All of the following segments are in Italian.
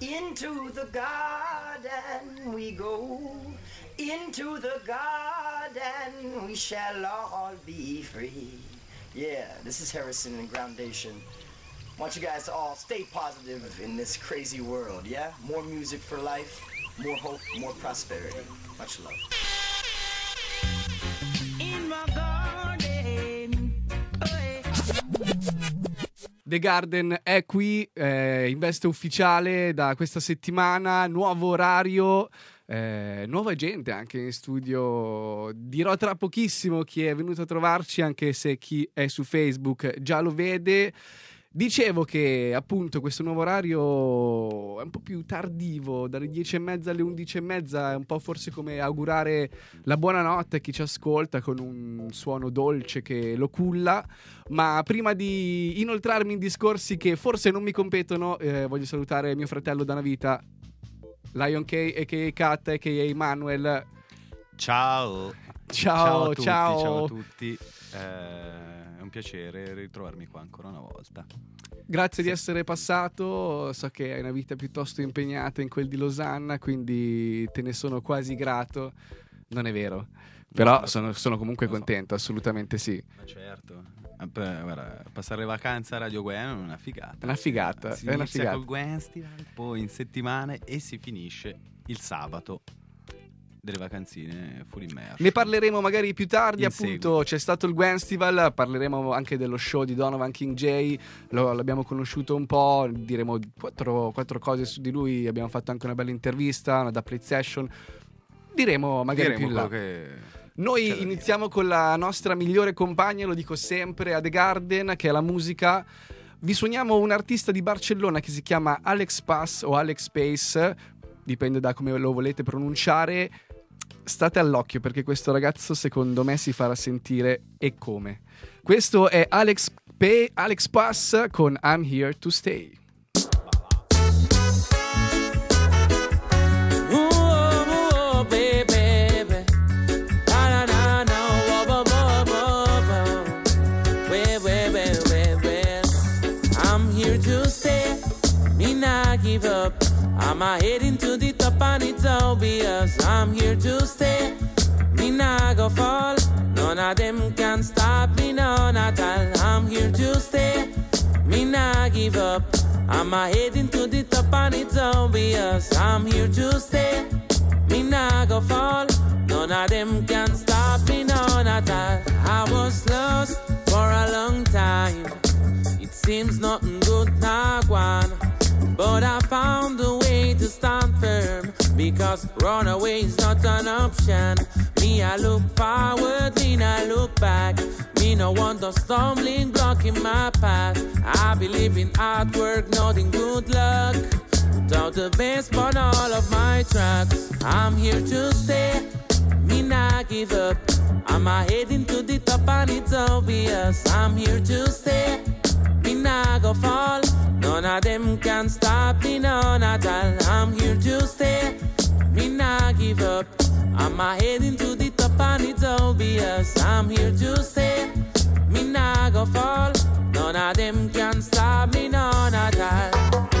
Into the garden we go. Into the garden we shall all be free. Yeah, this is Harrison and Groundation. want you guys to all stay positive in this crazy world, yeah? More music for life, more hope, more prosperity. Much love. The Garden è qui, eh, in veste ufficiale da questa settimana, nuovo orario. Eh, nuova gente anche in studio. Dirò tra pochissimo chi è venuto a trovarci, anche se chi è su Facebook già lo vede. Dicevo che appunto questo nuovo orario è un po' più tardivo, dalle 10 e mezza alle 11 e mezza, è un po' forse come augurare la buonanotte a chi ci ascolta con un suono dolce che lo culla. Ma prima di inoltrarmi in discorsi che forse non mi competono, eh, voglio salutare mio fratello da una vita, Lion K, a.k.a. Kat, a.k.a. Manuel. Ciao. Ciao, ciao a tutti. ciao. ciao a tutti. Eh, piacere ritrovarmi qua ancora una volta. Grazie di essere passato, so che hai una vita piuttosto impegnata in quel di Losanna, quindi te ne sono quasi grato. Non è vero, però No, sono, sono comunque contento, assolutamente sì. Ma certo. Eh, passare le vacanze a Radio Gwen è una figata. È una figata, Si è una figata. col Gwenstival, poi in settimane e si finisce il sabato delle vacanzine full immersion. Ne parleremo magari più tardi, In appunto seguito. c'è stato il Gwenstival, parleremo anche dello show di Donovan King J, lo- l'abbiamo conosciuto un po', diremo quattro, quattro cose su di lui, abbiamo fatto anche una bella intervista, una da play session, diremo magari Diremo più in là. che Noi iniziamo con la nostra migliore compagna, lo dico sempre, a The Garden, che è la musica. Vi suoniamo un artista di Barcellona che si chiama Alex Pass o Alex Space, dipende da come lo volete pronunciare. State all'occhio perché questo ragazzo secondo me si farà sentire e come. Questo è Alex, P- Alex Pass con I'm Here to Stay. I'm heading to the top and it's obvious. I'm here to stay. Me not go fall. None of them can stop me, none at all. I'm here to stay. Me not give up. I'm heading to the top and it's obvious. I'm here to stay. Me not go fall. None of them can stop me, none at all. I was lost for a long time. It seems nothing good now gone. But I found a way to stand firm because runaway is not an option. Me, I look forward, me, I look back. Me, no want no stumbling block in my path. I believe in hard work, not in good luck. Put out the best on all of my tracks. I'm here to stay. Me not give up. I'm heading to the top and it's obvious. I'm here to stay. Me not go fall. None of them can stop me, none at all. I'm here to stay. Me not give up. I'm heading to the top and it's obvious. I'm here to stay. Me not go fall. None of them can stop me, none at all.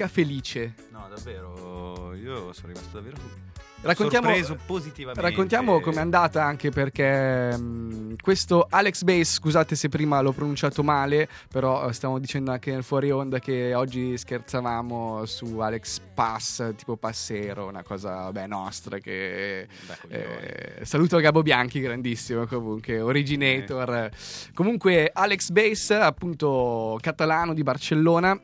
Musica felice. No, davvero, io sono rimasto davvero Raccontiamo, sorpreso positivamente. raccontiamo com'è andata anche perché mh, questo Alex Bass, scusate se prima l'ho pronunciato male, però eh, stiamo dicendo anche nel fuori onda che oggi scherzavamo su Alex Pass, tipo passero, una cosa beh, nostra che... Coglioni. Eh, saluto Gabo Bianchi, grandissimo comunque, originator. Comunque Alex Bass, appunto catalano di Barcellona,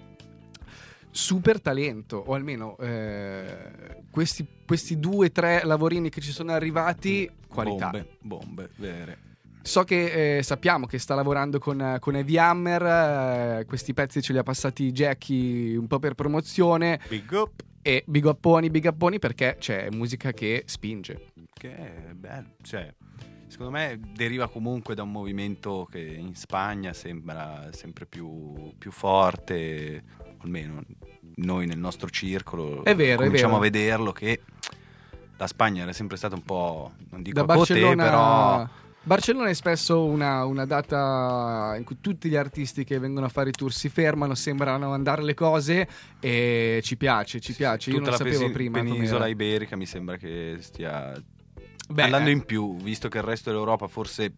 super talento, o almeno eh, questi, questi due o tre lavorini che ci sono arrivati, qualità. Bombe, bombe, vere. So che eh, sappiamo che sta lavorando con, con Heavy Hammer, eh, questi pezzi ce li ha passati Jackie un po' per promozione Big up. e big upponi, big upponi perché c'è musica che spinge. Che è bello, cioè, secondo me deriva comunque da un movimento che in Spagna sembra sempre più, più forte, almeno noi nel nostro circolo È vero, è cominciamo vero. a vederlo che la Spagna era sempre stata un po', non dico da Barcellona, però Barcellona è spesso una, una data in cui tutti gli artisti che vengono a fare i tour si fermano, sembrano andare le cose e ci piace, ci piace. Io tutta non la sapevo prima. penisola com'era. iberica mi sembra che stia Beh, andando eh, in più, visto che il resto dell'Europa forse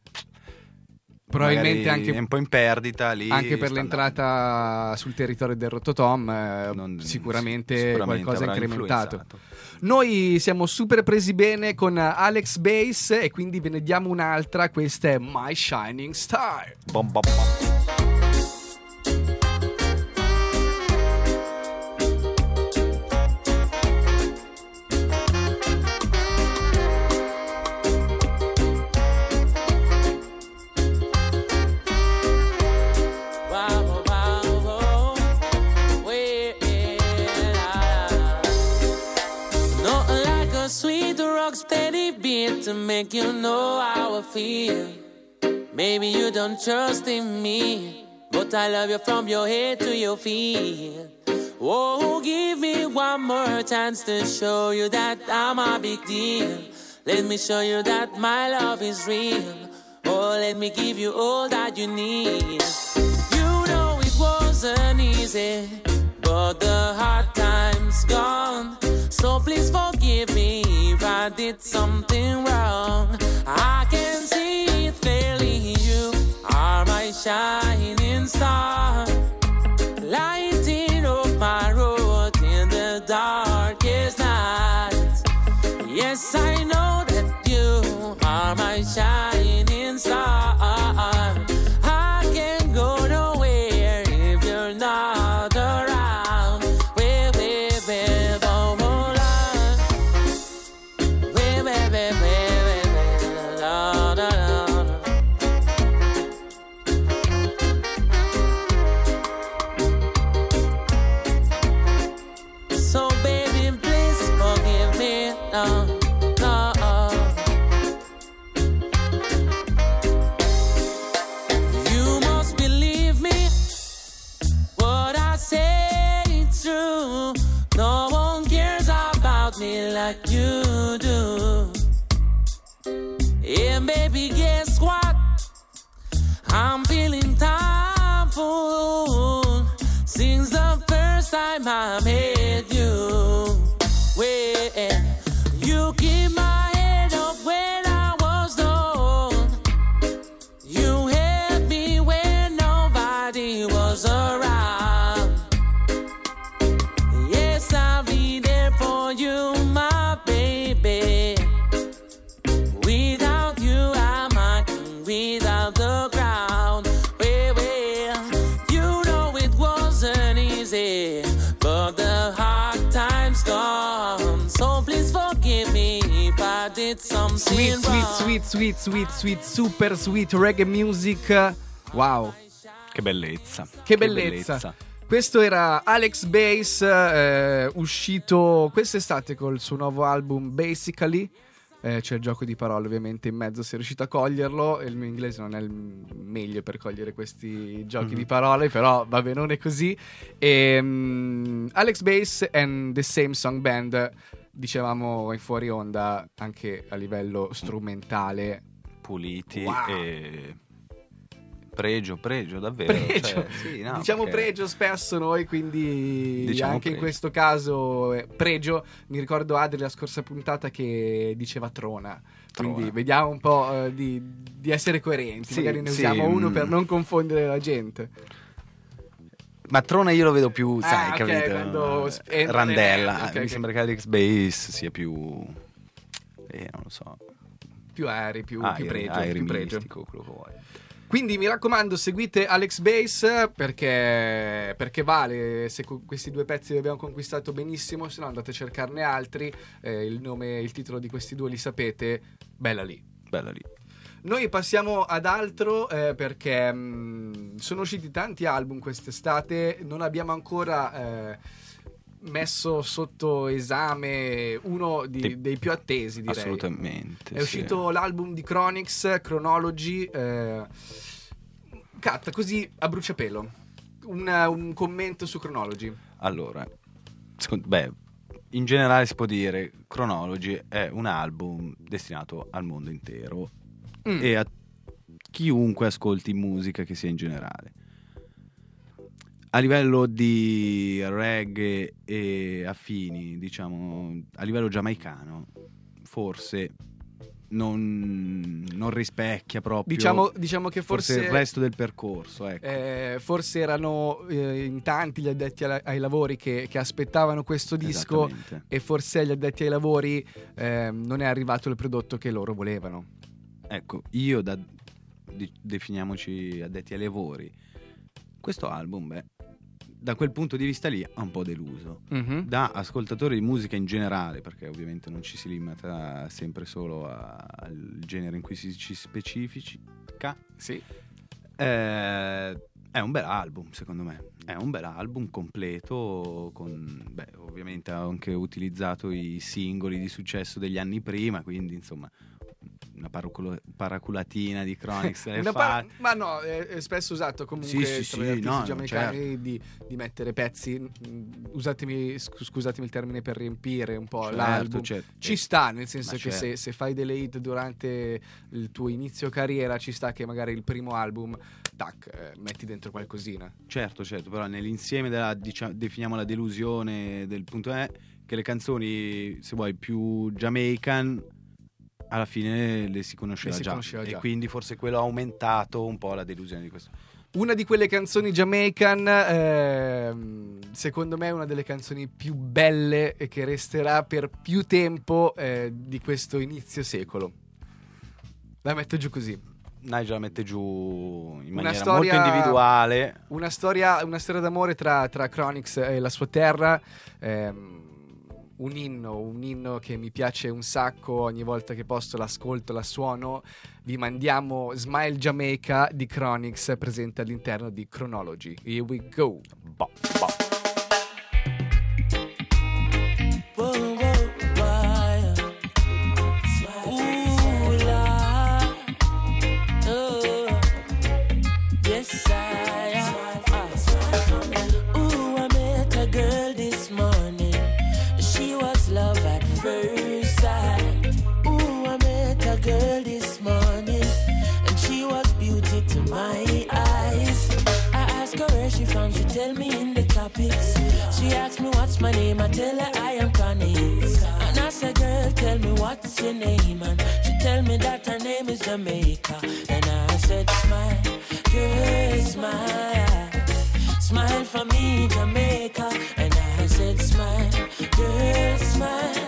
probabilmente anche è un po' in perdita lì. Anche per l'entrata sul territorio del Rototom, eh, Non- sicuramente, sicuramente qualcosa avrà incrementato. influenzato. Noi siamo super presi bene con Alex Bass e quindi ve ne diamo un'altra. Questa è My Shining Star. Bom, bom, bom. To make you know how I feel. Maybe you don't trust in me, but I love you from your head to your feet. Oh, give me one more chance to show you that I'm a big deal. Let me show you that my love is real. Oh, let me give you all that you need. You know it wasn't easy, but the hard times gone. So please forgive me if I did something wrong. I can see it clearly. You are my shining star, easy, but the hard times gone. So please forgive me if I did something Sweet, sweet, wrong. sweet, sweet, sweet, sweet, super sweet reggae music. Wow, Che bellezza. che bellezza. Questo era Alex Bass, eh, uscito quest'estate col suo nuovo album Basically. Eh, c'è il gioco di parole ovviamente in mezzo, sei riuscito a coglierlo, il mio inglese non è il meglio per cogliere questi giochi Mhm. di parole, però va bene, non è così. E, mm, Alex Bass and the Same Song Band, dicevamo in fuori onda, anche a livello strumentale, Puliti Wow. e pregio, pregio davvero. pregio. cioè, sì, no, diciamo perché- pregio spesso noi, quindi Diciamo anche in pregio. questo caso eh, pregio. Mi ricordo Adri la scorsa puntata che diceva trona. Quindi vediamo un po' eh, di, di essere coerenti. Sì, Magari ne sì, usiamo uno mm. per non confondere la gente. Ma Trona io lo vedo più, Ah, sai, ok, capito? quando sp- Randella. nel- ok, Mi ok. sembra che Alex Bass sia più... Eh, non lo so. Più aerei, più, Ah, più pregio. più pregio. quello che vuoi. Quindi mi raccomando, seguite Alex Bass perché, perché vale. Se questi due pezzi li abbiamo conquistato benissimo, se no andate a cercarne altri. eh, il nome e il titolo di questi due li sapete. Bella lì. Bella lì. Noi passiamo ad altro eh, perché mh, sono usciti tanti album quest'estate, non abbiamo ancora eh, messo sotto esame uno di- Sì. dei più attesi, direi. Assolutamente. È sì. uscito l'album di Chronix, Chronology. Eh, così a bruciapelo. Un, un commento su Chronology. Allora, secondo- beh, in generale si può dire Chronology è un album destinato al mondo intero Mm. e a chiunque ascolti musica che sia in generale. A livello di reggae e affini, diciamo, a livello giamaicano, forse non, non rispecchia proprio Diciamo, diciamo che forse, forse, il resto del percorso. Ecco. eh, forse erano eh, in tanti gli addetti alla- ai lavori che, che aspettavano questo disco e forse agli addetti ai lavori eh, non è arrivato il prodotto che loro volevano. Ecco, io da di- definiamoci addetti ai lavori, questo album, beh, da quel punto di vista lì ha un po' deluso. Mhm. Da ascoltatore di musica in generale, perché ovviamente non ci si limita sempre solo a- al genere in cui si ci specifica, Sì. eh, è un bel album, secondo me. È un bel album completo. Con, beh, ovviamente ha anche utilizzato i singoli di successo degli anni prima, quindi insomma. Una paraculo- paraculatina di Chronix l'hai Una fatta. pa- ma no, è, è spesso usato comunque Sì, sì, tra gli sì, artisti no, giamaicani di, di mettere pezzi, mm, usatemi, scu- scusatemi il termine, per riempire un po' Certo, l'album. certo. Ci sta, nel senso Ma che certo. se, se fai delle hit durante il tuo inizio carriera, ci sta che magari il primo album, tac, eh, metti dentro qualcosina. Certo, certo, però nell'insieme della, diciamo, definiamo la delusione del punto è che le canzoni, se vuoi, più Jamaican, alla fine le si conosceva, Le si già. conosceva già. E quindi forse quello ha aumentato un po' la delusione di questo. Una di quelle canzoni Jamaican, ehm, secondo me è una delle canzoni più belle e che resterà per più tempo eh, di questo inizio secolo. La metto giù così. Nigel la mette giù in maniera storia- molto individuale. Una storia, una storia d'amore tra, tra Chronix e la sua terra. ehm, un inno, un inno che mi piace un sacco. Ogni volta che posso l'ascolto, la suono. Vi mandiamo Smile Jamaica di Chronix presente all'interno di Chronology. Here we go. Boh, boh. Tell her I am Connie. And I said, girl, tell me what's your name. And she tell me that her name is Jamaica. And I said, smile, girl, smile. Smile for me, Jamaica. And I said, smile, girl, smile.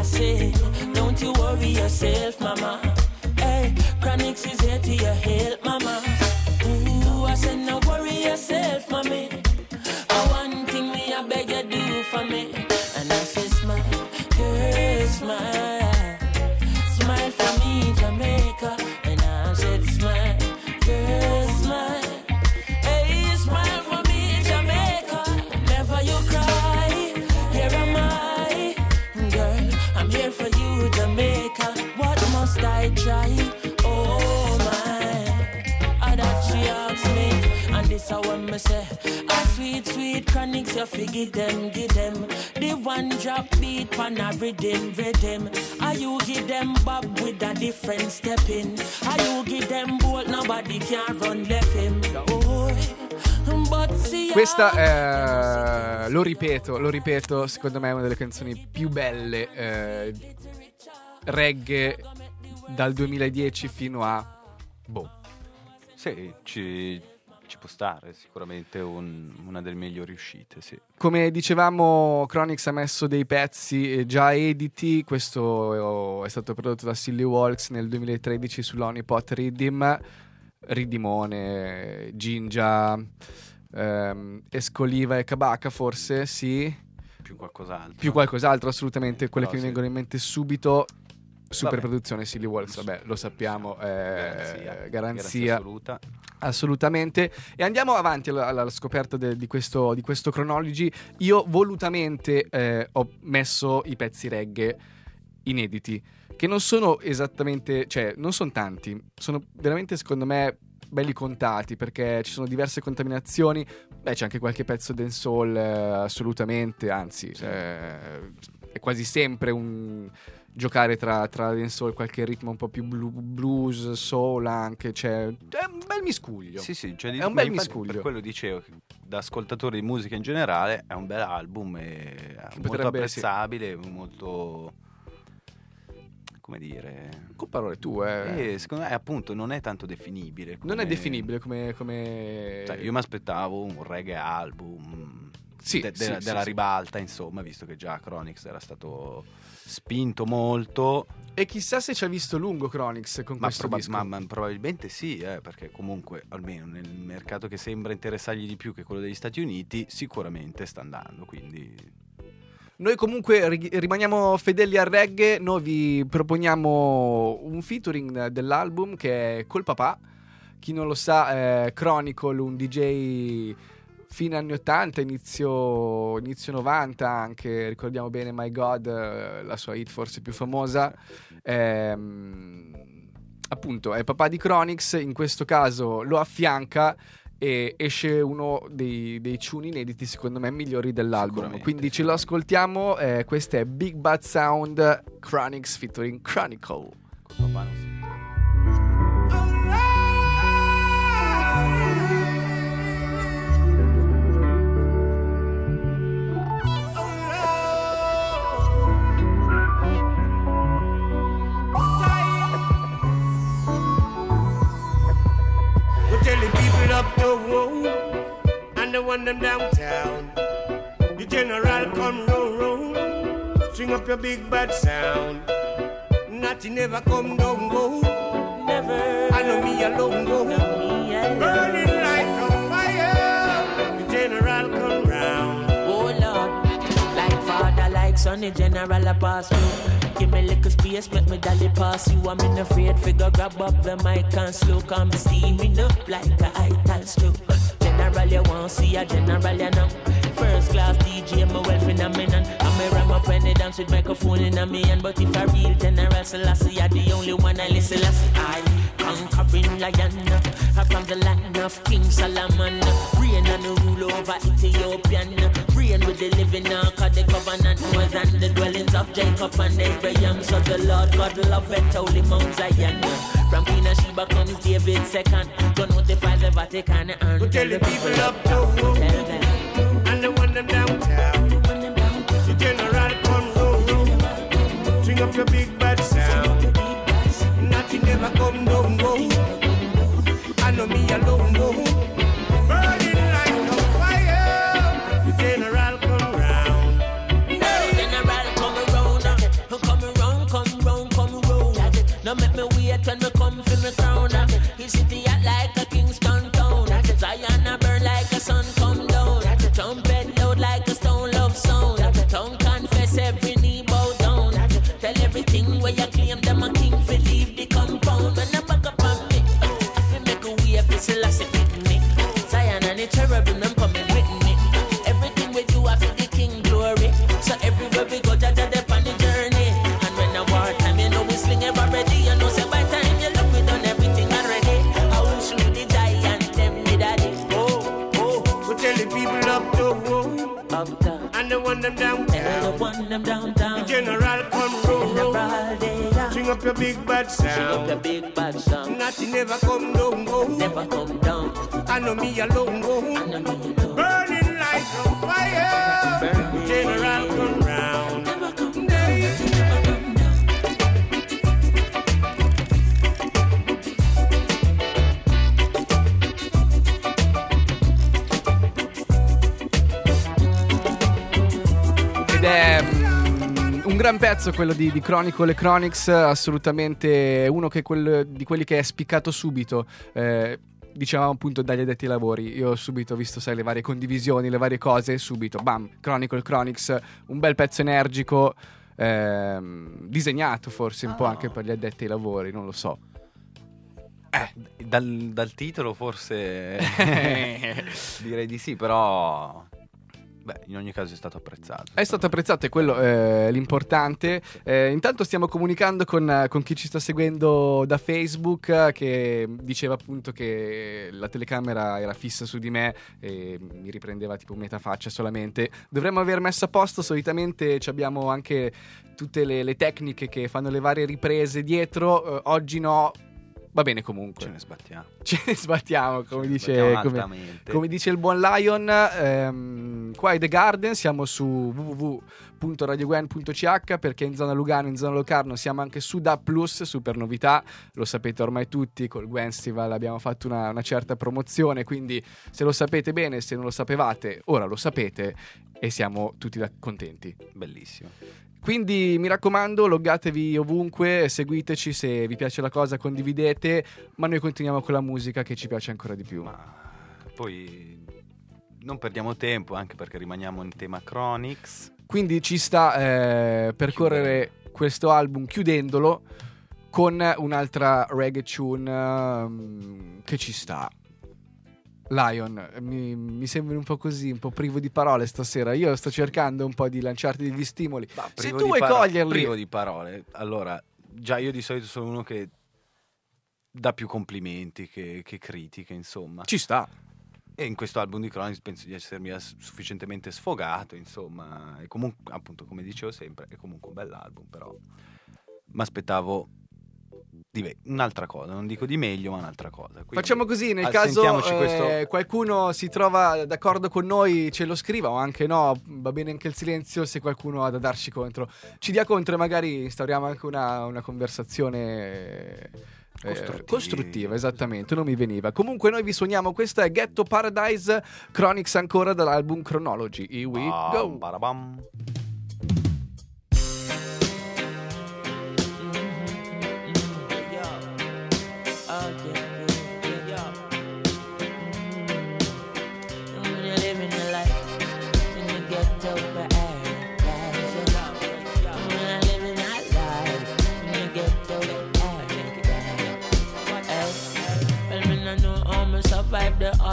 I don't you worry yourself, mama. Hey, Chronix is here to your help, mama. Ooh, I said, no worry yourself, mommy. Pan a rhythm, rhythm. Are you give them bob with a different step in? Are you give them bolt, nobody can run left him. Oh, Questa è, lo ripeto, lo ripeto, secondo me è una delle canzoni più belle eh, reggae dal 2010 fino a boh. Sì, ci, ci può stare, sicuramente un- una delle migliori uscite, sì. Come dicevamo, Chronix ha messo dei pezzi eh, già editi. Questo è stato prodotto da Silly Walks nel 2013 sull'Onipot Riddim. Ridimone, Gingia, ehm, Escoliva e Kabaka, forse sì. Più qualcos'altro. Più qualcos'altro, assolutamente. Quelle Però che mi vengono in mente subito. Super Vabbè. produzione Silly Walks, vabbè, lo sappiamo, eh, Garanzia, garanzia assoluta. Assolutamente. E andiamo avanti alla, alla scoperta de- di, questo, di questo chronology. Io volutamente eh, ho messo i pezzi reggae inediti, che non sono esattamente, cioè, non sono tanti, sono veramente, secondo me, belli contati perché ci sono diverse contaminazioni. Beh, c'è anche qualche pezzo dancehall, eh, assolutamente, anzi, eh, è quasi sempre un giocare tra, tra dancehall qualche ritmo un po' più blu- blues, soul anche, cioè, è un bel miscuglio. Sì, sì, cioè, È un bel miscuglio. Per quello dicevo, che da ascoltatore di musica in generale, è un bel album, e è molto potrebbe- sì. apprezzabile, molto... come dire... Con parole tue. Eh, secondo me appunto non è tanto definibile. Non è come- definibile come... come... Cioè, io mi aspettavo un reggae album Sì, de- della, sì, della sì. ribalta, insomma, visto che già Chronix era stato spinto molto. E chissà se ci ha visto lungo Chronix con Ma, questo proba- ma- ma probabilmente sì, eh, perché comunque, almeno nel mercato che sembra interessargli di più che quello degli Stati Uniti, sicuramente sta andando. Quindi Noi comunque ri- rimaniamo fedeli al reggae, noi vi proponiamo un featuring dell'album che è Col Papà. Chi non lo sa, è Chronicle, un DJ fine anni 80, inizio, inizio 90 anche, ricordiamo bene My God, eh, la sua hit forse più famosa. Ehm, appunto, è papà di Chronix, in questo caso lo affianca e esce uno dei, dei tune inediti secondo me migliori dell'album. Quindi ce lo ascoltiamo eh, questo è Big Bad Sound Chronix featuring Chronicle one them downtown. The general come round, round, string up your big bad sound. Nothing never come down, go. Never. I know me alone, go. Burning like a fire. The general come round. Oh Lord, like father, like son, the general a pass through. Give me little space, make me dolly pass you. I'm in afraid figure grab up the mic and slow, come steaming up like a ital slow. General, you want see a general, you know. First class DJ, my well phenomenon. I'm a ram up when they dance with microphone in a me hand. But if a real general, Selassie, you're the only one I listen. Selassie, I conquering lion. uh, From the land of King Solomon. Reign and rule over Ethiopian. Reign with the living ark of the covenant. More than the dwellings of Jacob and Abraham. So the Lord God love it, holy Mount Zion. From Queen of Sheba comes David second. To notify the Vatican and We tell the people up to Tell them. and the one them downtown. The general roll, string up your big and the one them Tell the one them downtown. General come roll, are. string up your big bad Sing up your sound. big bad song. Nothing never come down, go. Never come down. I know me alone, go. I know me alone. burning like a fire. Burning. Gran pezzo quello di, di Chronicle e Chronix, assolutamente uno che quel- di quelli che è spiccato subito. eh, dicevamo appunto dagli addetti ai lavori. Io ho subito visto, sai, le varie condivisioni, le varie cose, subito, bam, Chronicle Chronix, un bel pezzo energico, ehm, disegnato forse un po' Ah. anche per gli addetti ai lavori, non lo so. Dal, dal titolo forse direi di sì, però beh, in ogni caso è stato apprezzato. È stato apprezzato e quello è l'importante. Eh, intanto stiamo comunicando con, con chi ci sta seguendo da Facebook eh, che diceva appunto che la telecamera era fissa su di me e mi riprendeva tipo metà faccia solamente. Dovremmo aver messo a posto, solitamente abbiamo anche tutte le, le tecniche che fanno le varie riprese dietro, Eh, oggi no. Va bene comunque. Ce ne sbattiamo. Ce ne sbattiamo, come ne dice, sbattiamo come, come dice il buon Lion. ehm, qua è The Garden, siamo su www.radiogwen.ch perché in zona Lugano, in zona Locarno siamo anche su Da Plus, super novità, lo sapete ormai tutti, col Gwen Festival abbiamo fatto una, una certa promozione, quindi se lo sapete bene, se non lo sapevate, ora lo sapete e siamo tutti da- contenti. Bellissimo. Quindi mi raccomando, loggatevi ovunque, seguiteci se vi piace la cosa, condividete, ma noi continuiamo con la musica che ci piace ancora di più. Ma poi non perdiamo tempo anche perché rimaniamo in tema Chronix. Quindi ci sta eh, percorrere questo album chiudendolo con un'altra reggae tune ehm, che ci sta. Lion, mi, mi sembri un po' così, un po' privo di parole stasera. Io sto cercando un po' di lanciarti degli stimoli. Se Privo tu vuoi paro- coglierli, Privo di parole. Allora, già io di solito sono uno che dà più complimenti che, che critiche, insomma. ci sta. E in questo album di Chronix penso di essermi sufficientemente sfogato, insomma. E comunque, appunto, come dicevo sempre, è comunque un bell'album, però mi aspettavo un'altra cosa, non dico di meglio, ma un'altra cosa. Quindi, Facciamo così, nel caso eh, questo- qualcuno si trova d'accordo con noi, ce lo scriva o anche no, va bene anche il silenzio se qualcuno ha da darci contro. Ci dia contro e magari instauriamo anche una, una conversazione eh, Costruttiva. costruttiva, esattamente, non mi veniva. Comunque noi vi suoniamo, questa è Ghetto Paradise Chronix ancora dall'album Chronology. Here we Bam, go. barabam.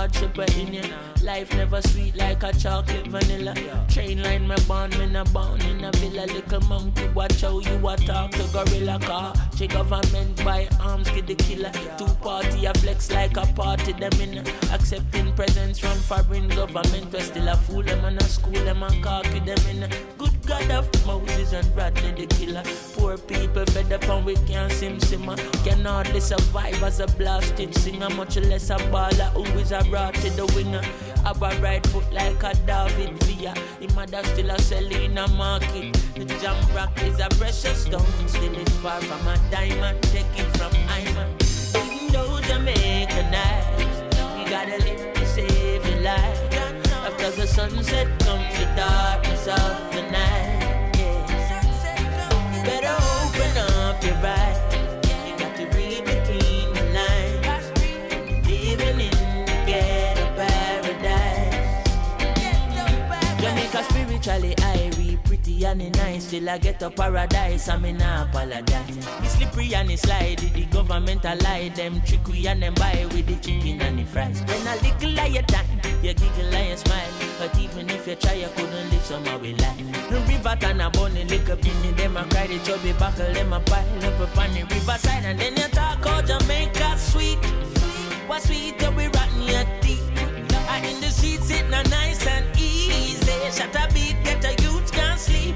Hardship in you. Life never sweet like a chocolate vanilla. Train line me born, me na born in a villa. Little monkey, watch how you a talk to gorilla car. Che government buy arms, get the killer. Two party a flex like a party, them in accepting presents from foreign government. We still a fool them and a school them and cocky them in. Good God of Moses and Rodney the killer. Poor people fed up and we can't sim simmer. Can hardly survive as a blasted singer, much less a baller who is a rotted the winger. Have a right foot like a David Villa. The mother still a selling a market. The jam rock is a precious stone, still it's far from a diamond. Take it from Iman. And it nice. Till I get to paradise, I mean I apologize. It's slippery and it's slidey, the government a lie. Them trick we and them buy with the chicken and the fries. When a little lie you time, you giggle and you smile. But even if you try, you couldn't live somehow we lie. The river can a bunny, lick up in it, them a cry, the chubby buckle, them a pile up upon the riverside. And then you talk about Jamaica sweet. What sweet that we rotten your teeth. I in the streets sitting a nice and easy. Shut a beat, get a youth can't sleep.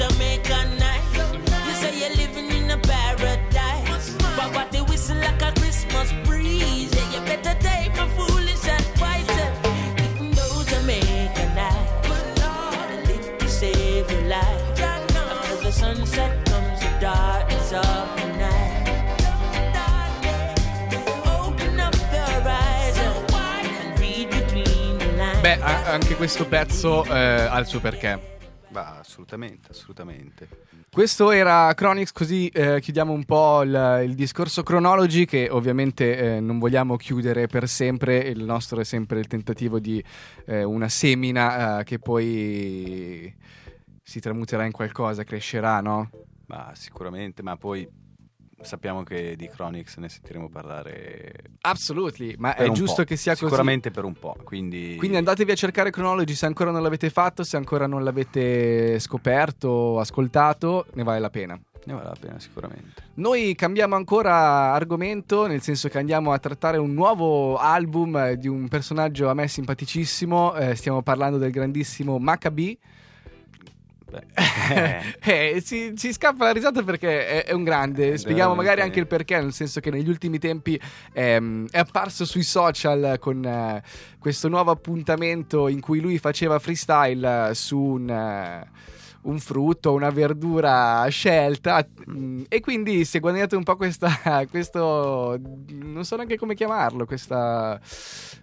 And then you say you're living in a paradise. But what they whistle like a Christmas breeze. Yeah, you better take my foolish advice. Even though Jamaica nice. Gotta live to save your life. After the sunset comes the darkness of the night. Beh, anche questo pezzo eh, ha il suo perché. Va, assolutamente, assolutamente. Questo era Chronix, così eh, chiudiamo un po' il, il discorso Chronology che ovviamente eh, non vogliamo chiudere per sempre, il nostro è sempre il tentativo di eh, una semina eh, che poi si tramuterà in qualcosa, crescerà, no? Ma sicuramente, ma poi sappiamo che di Chronix ne sentiremo parlare Absolutely, ma è giusto po'. che sia così. Sicuramente per un po', quindi... Quindi andatevi a cercare Chronology se ancora non l'avete fatto, se ancora non l'avete scoperto o ascoltato, ne vale la pena. Ne vale la pena sicuramente. Noi cambiamo ancora argomento, nel senso che andiamo a trattare un nuovo album eh, di un personaggio a me simpaticissimo. eh, stiamo parlando del grandissimo Maccabi. Beh, Eh, ci, ci scappa la risata perché è, è un grande. Spieghiamo magari anche il perché, nel senso che negli ultimi tempi ehm, è apparso sui social con eh, questo nuovo appuntamento in cui lui faceva freestyle su un. eh, un frutto, una verdura scelta mm, e quindi si è guadagnato un po' questa, questo, non so neanche come chiamarlo, questa,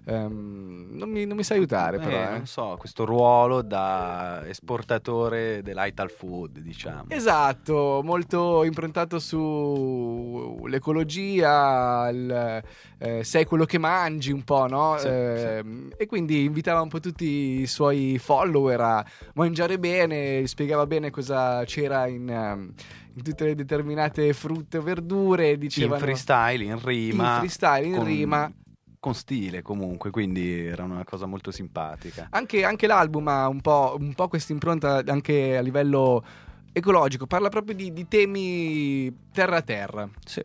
ehm, non, mi, non mi sa aiutare eh, però. eh. non so, questo ruolo da esportatore dell'ital food, diciamo. Esatto, molto improntato sull'ecologia, il, eh, sei quello che mangi un po', no? Sì, Ehm, E quindi invitava un po' tutti i suoi follower a mangiare bene, spiegava bene cosa c'era in, ehm, in tutte le determinate frutte o verdure, in dicevano... freestyle, in rima. In freestyle, in con- rima. Con stile comunque, quindi era una cosa molto simpatica. Anche, anche l'album ha un po', un po' questa impronta anche a livello ecologico, parla proprio di, di temi terra a terra. Sì.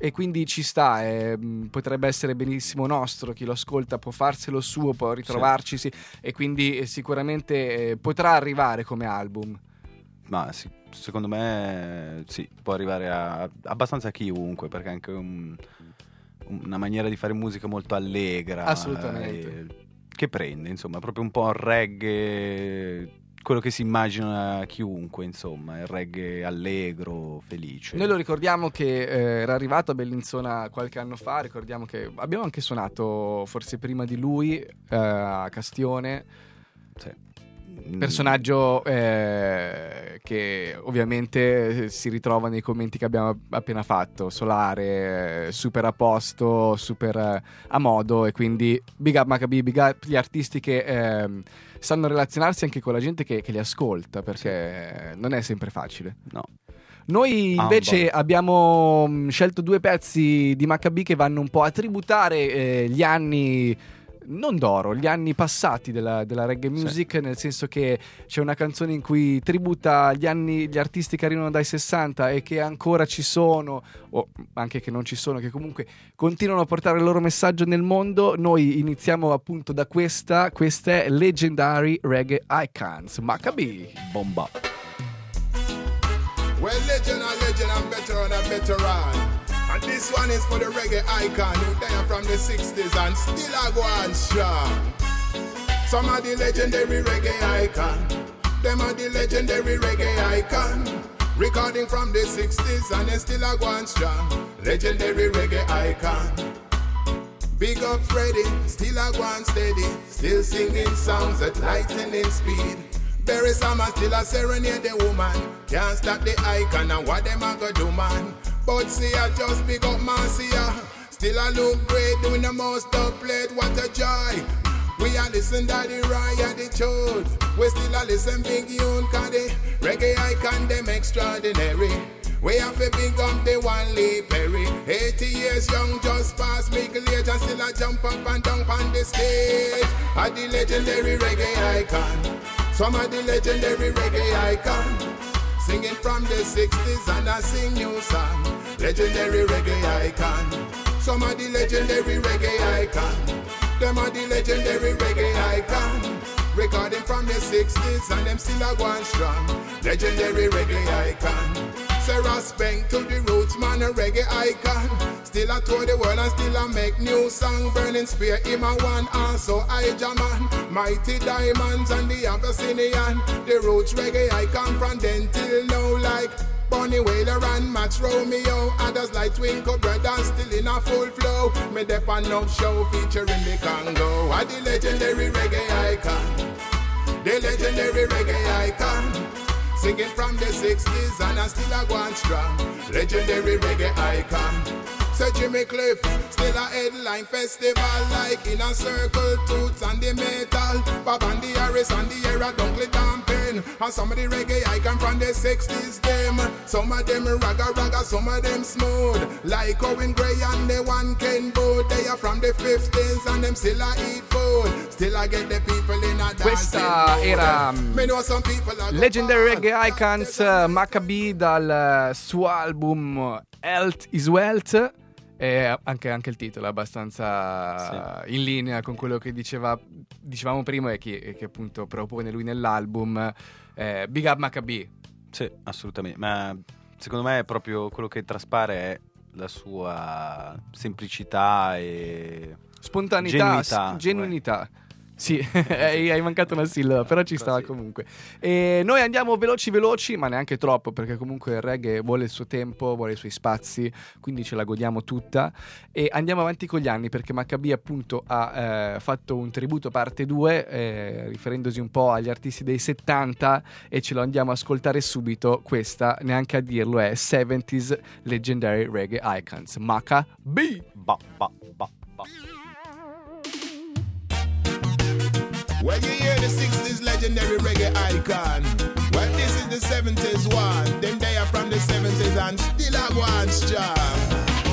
E quindi ci sta, eh, potrebbe essere benissimo nostro, chi lo ascolta può farselo suo, può ritrovarci sì, e quindi eh, sicuramente eh, potrà arrivare come album. Ma sì, secondo me sì, può arrivare a abbastanza chiunque, perché è anche un- una maniera di fare musica molto allegra. Assolutamente. eh, che prende, insomma, proprio un po' reggae, quello che si immagina chiunque, insomma, il reggae allegro, felice. Noi lo ricordiamo che eh, era arrivato a Bellinzona qualche anno fa, ricordiamo che abbiamo anche suonato forse prima di lui eh, a Castione, Sì. personaggio eh, che ovviamente eh, si ritrova nei commenti che abbiamo appena fatto, solare, eh, super a posto, super eh, a modo e quindi big up Maccabi, big up gli artisti che ehm, sanno relazionarsi anche con la gente che, che li ascolta perché non è sempre facile. No. Noi invece abbiamo mh, scelto due pezzi di Maccabi che vanno un po' a tributare eh, gli anni non d'oro, gli anni passati della, della reggae music, nel senso che c'è una canzone in cui tributa gli, anni, gli artisti che arrivano dai 60 e che ancora ci sono, o anche che non ci sono, che comunque continuano a portare il loro messaggio nel mondo. Noi iniziamo appunto da questa, questa è Legendary Reggae Icons, Maccabi. Bomba. Well, legend and legend and veteran and veteran. And this one is for the reggae icon who there from the 60s and still a on strong. Some of the legendary reggae icon. Them are the legendary reggae icon. Recording from the 60s and they still a on strong. Legendary reggae icon. Big up Freddy, still a on steady. Still singing songs at lightning speed. Barry Summer still a serenade the woman. Can't stop the icon and what them a go do man. But see I just big up Marcia. Still I look great doing the most up plate. What a joy. We a listen to the riot, the truth. We still a listen big young cause the reggae icon them extraordinary. We have to big up the one Lee Perry. 80 years young, just past middle age, and still I jump up and down on the stage. At the legendary reggae icon. Some of the legendary reggae icon. Singing from the 60s and I sing new song. Legendary reggae icon. Some of the legendary reggae icon. Them are the legendary reggae icon. Recording from the 60s and them still a going strong. Legendary reggae icon. Sarah Spank to the roots, man, a reggae icon. Still a tour the world and still a make new song. Burning spear, him a one, also I man. Mighty diamonds and the Abyssinian. The roots reggae icon from then till now, like Bonnie Whaler and Max Romeo. Others like Twinkle Brothers still in a full flow. Me dep on no show featuring the Congo. Are the legendary reggae icon. The legendary reggae icon. Singing from the 60s and I still a going strong. Legendary reggae icon. Say Jimmy Cliff, still a headline festival like in a circle, toots and the metal. Bob and the Harris and the era Dunkley Damping. And some of the reggae icon from the 60s them. Some of them ragga ragga, some of them smooth. Like Owen Gray and the one Ken Boot. They are from the 50s and them still a eat food. Still I get the people in a Questa era some people Legendary. Reggae Icons eh, Maccabi dal eh, suo album Health is Wealth. E anche, anche il titolo è abbastanza in linea con quello che diceva, dicevamo prima e che, che appunto propone lui nell'album. eh, Big Up Maccabi. Sì, assolutamente. Ma secondo me è proprio quello che traspare è la sua semplicità e Spontaneità, Genuinità, s- genuinità. Sì, hai mancato una sillaba, però ci stava comunque. E noi andiamo veloci veloci, ma neanche troppo, perché comunque il reggae vuole il suo tempo, vuole i suoi spazi, quindi ce la godiamo tutta. E andiamo avanti con gli anni, perché Maccabi appunto ha eh, fatto un tributo parte 2, eh, riferendosi un po' agli artisti dei 70, e ce lo andiamo a ascoltare subito. Questa, neanche a dirlo, è 70s Legendary Reggae Icons. Maccabi! ba, ba, ba, ba. Well, you hear the 60s legendary reggae icon. Well, this is the 70s one. Them they are from the 70s and still are one strong.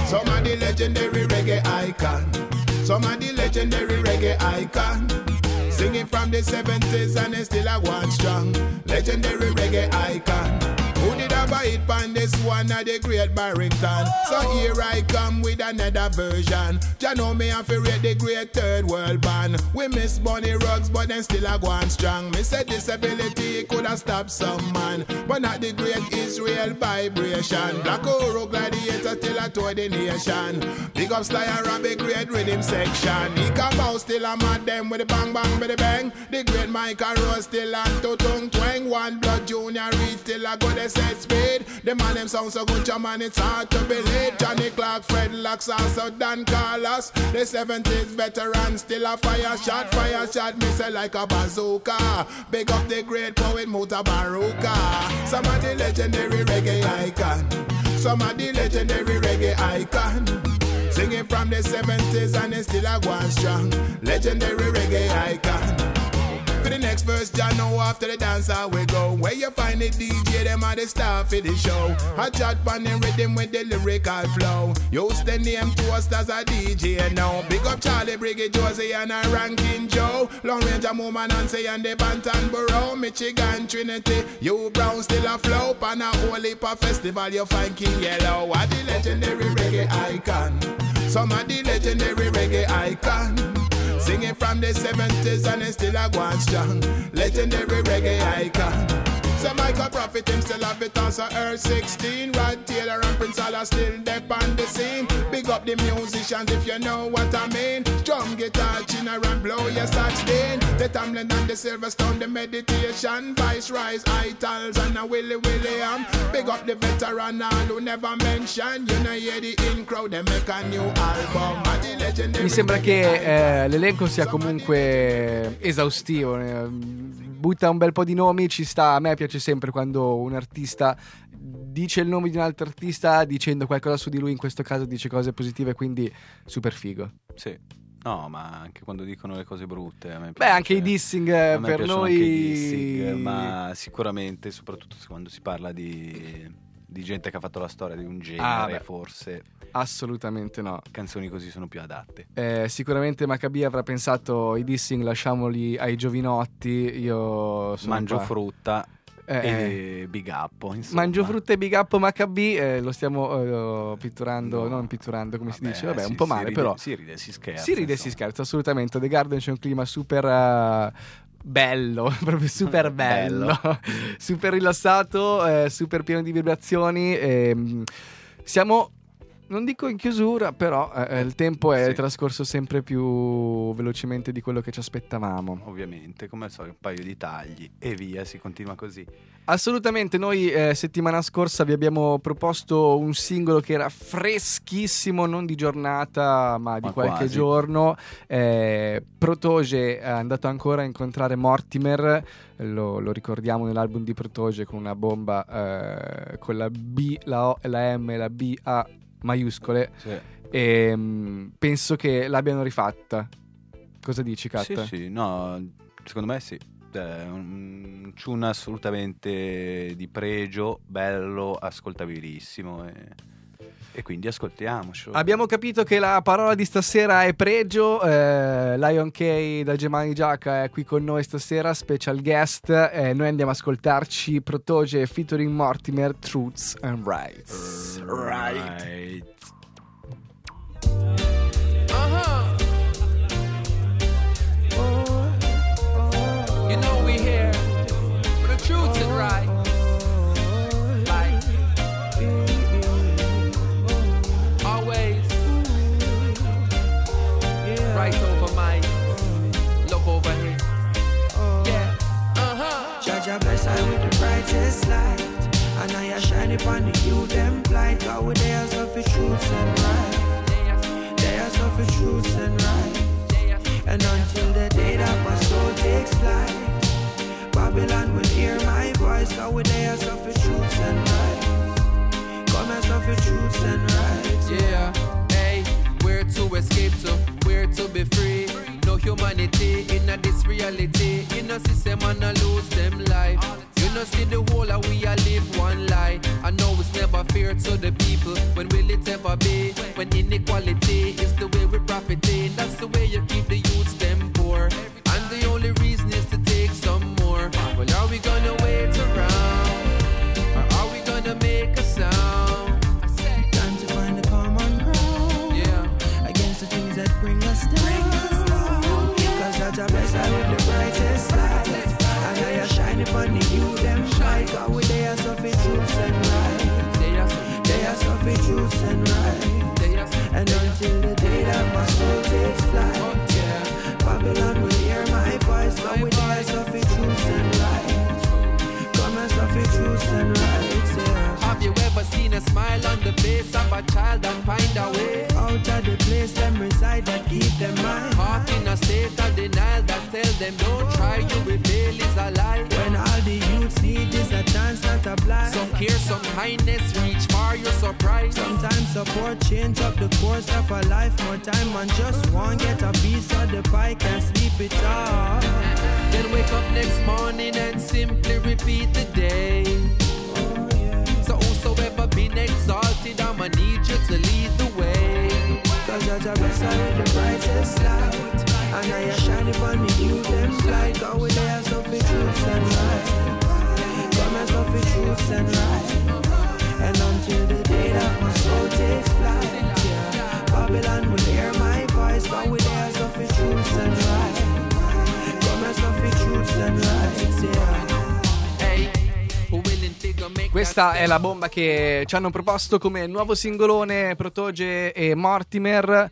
Some of the legendary reggae icon. Some of the legendary reggae icon. Singing from the 70s and they still are one strong. Legendary reggae icon. Who did I buy it on this one of the great Barrington? So oh. here I come with another version. Ya know me have to rate the great third world band. We miss Bunny rugs, but then still a go on strong. Me said disability could have stopped some man, but not the great Israel vibration. Black Oro gladiator still a tour the nation. Big up Sly and Robbie, great rhythm section. He come out still a mad them with the bang bang with the bang. The great Michael Rose still on to tongue twang. One blood junior reach still a go the set The man them sound so good, your man it's hard to believe. Johnny Clark, Fred Lux, also Dan Carlos. The 70s veteran still a fire shot, fire shot. missile like a bazooka. Big up the great poet Muta Baruka. Some of the legendary reggae icon. Some of the legendary reggae icon. Singing from the 70s and it's still a one strong. Legendary reggae icon. For the next verse, Jah know after the dance I we go. Where you find the DJ, them are the star for the show. I chat on the rhythm with the lyrical flow. Use the name toast as a DJ and now. Big up Charlie, Briggy, Josie, and a Ranking Joe. Long Range, Nancy, and say, and the Bantan Borough. Michigan, Trinity. You Brown still a flow. On a whole heap of festival, you find King Yellow. What the legendary reggae icon. Some of the legendary reggae icon. Singing from the 70s and it's still a going strong. Legendary reggae icon. Michael Prophet him still have it on so Earth 16 Rod Taylor and Prince Alla still dep on the scene. Big up the musicians if you know what I mean. Drum, guitar, chinner and blow your saxophone The Tamlin and the Silverstone, the meditation. Vice Rise, Itals and a Willie William. Big up the veteran all who never mention. You know hear the in crowd, they make a new album. And the legendary Mi sembra che eh, l'elenco sia comunque esaustivo. eh, Butta un bel po' di nomi, ci sta. A me piace sempre quando un artista dice il nome di un altro artista dicendo qualcosa su di lui, in questo caso dice cose positive, quindi super figo. Sì. No, ma anche quando dicono le cose brutte. A me Beh, piace. anche i dissing eh, A me per piacciono noi. anche i dissing, ma sicuramente, soprattutto quando si parla di, di gente che ha fatto la storia di un genere, Ah, forse Assolutamente no. canzoni così sono più adatte. Eh, sicuramente Maccabi avrà pensato i dissing lasciamoli ai giovinotti. Io sono Mangio qua. frutta Eh, eh. e Big Up. Insomma. Mangio frutta e big up Maccabi, eh, lo stiamo eh, pitturando, No. non pitturando come si Vabbè, dice, vabbè si- un po' si male ride- però. Si ride, si scherza. Si ride e si scherza, assolutamente. The Garden c'è un clima super eh, bello, proprio super bello, super rilassato, eh, super pieno di vibrazioni. ehm, siamo, non dico in chiusura, però eh, il tempo è Sì. trascorso sempre più velocemente di quello che ci aspettavamo. Ovviamente, come al solito, un paio di tagli e via, si continua così. Assolutamente, noi eh, settimana scorsa vi abbiamo proposto un singolo che era freschissimo, non di giornata ma di Ma qualche quasi. giorno. Eh, Protoge è andato ancora a incontrare Mortimer, lo, lo ricordiamo nell'album di Protoge con una bomba eh, con la B, la O, la M e la B A maiuscole e mm, penso che l'abbiano rifatta. Cosa dici, Kat? Sì, sì, no, secondo me sì. È un tune assolutamente di pregio, bello, ascoltabilissimo. E, e quindi ascoltiamocelo. Abbiamo capito che la parola di stasera è pregio. eh, Lion K da Gemani Giacca è qui con noi stasera, special guest. eh, noi andiamo ad ascoltarci Protoge featuring Mortimer, Truths and Rights. Right. Uh-huh. You know we here for the truth and right. I bless I with the brightest light. And I a shine upon the you them blind. God with their of the truths and right. They are of the truths and right. And until the day that my soul takes flight Babylon will hear my voice. God with their of the truths and right. Come as of the truths and right Yeah, to escape to, where to be free. No humanity in a this reality. You know, system and I lose them life. You know, see the whole of we a live one lie. I know it's never fair to the people. When will it ever be? When inequality is the way we profit in. That's the way you keep the youths them poor. And the only reason is to take some more. Well, are we gonna Are suffer and right. And until the day that my soul takes flight. Babylon will hear my voice. God with their suffer truths and right. Come and suffer truths and right. Yeah. Have you ever seen a smile on the face of a child and find a way? Out of the place them reside that keep them mind. Heart in a state of denial them don't try, you will fail is a lie. When all the youths need is a chance, not a blind. Some care, some kindness, reach far, you're surprised. Sometimes support change up the course of a life. More time and just one get a piece of the pie, can't sleep it off. Then wake up next morning and simply repeat the day. So whosoever been exalted, I'ma need you to lead the way. Cause you're the the brightest light. And now you're shining upon me, you them light. Go with there, so for truth and right. Come so for truth and right. And until the day that my soul takes flight, yeah. Babylon will hear my voice. Go with there, so for truth and right. Come so for truth and right, yeah. Questa è la bomba che ci hanno proposto come nuovo singolone Protoge e Mortimer.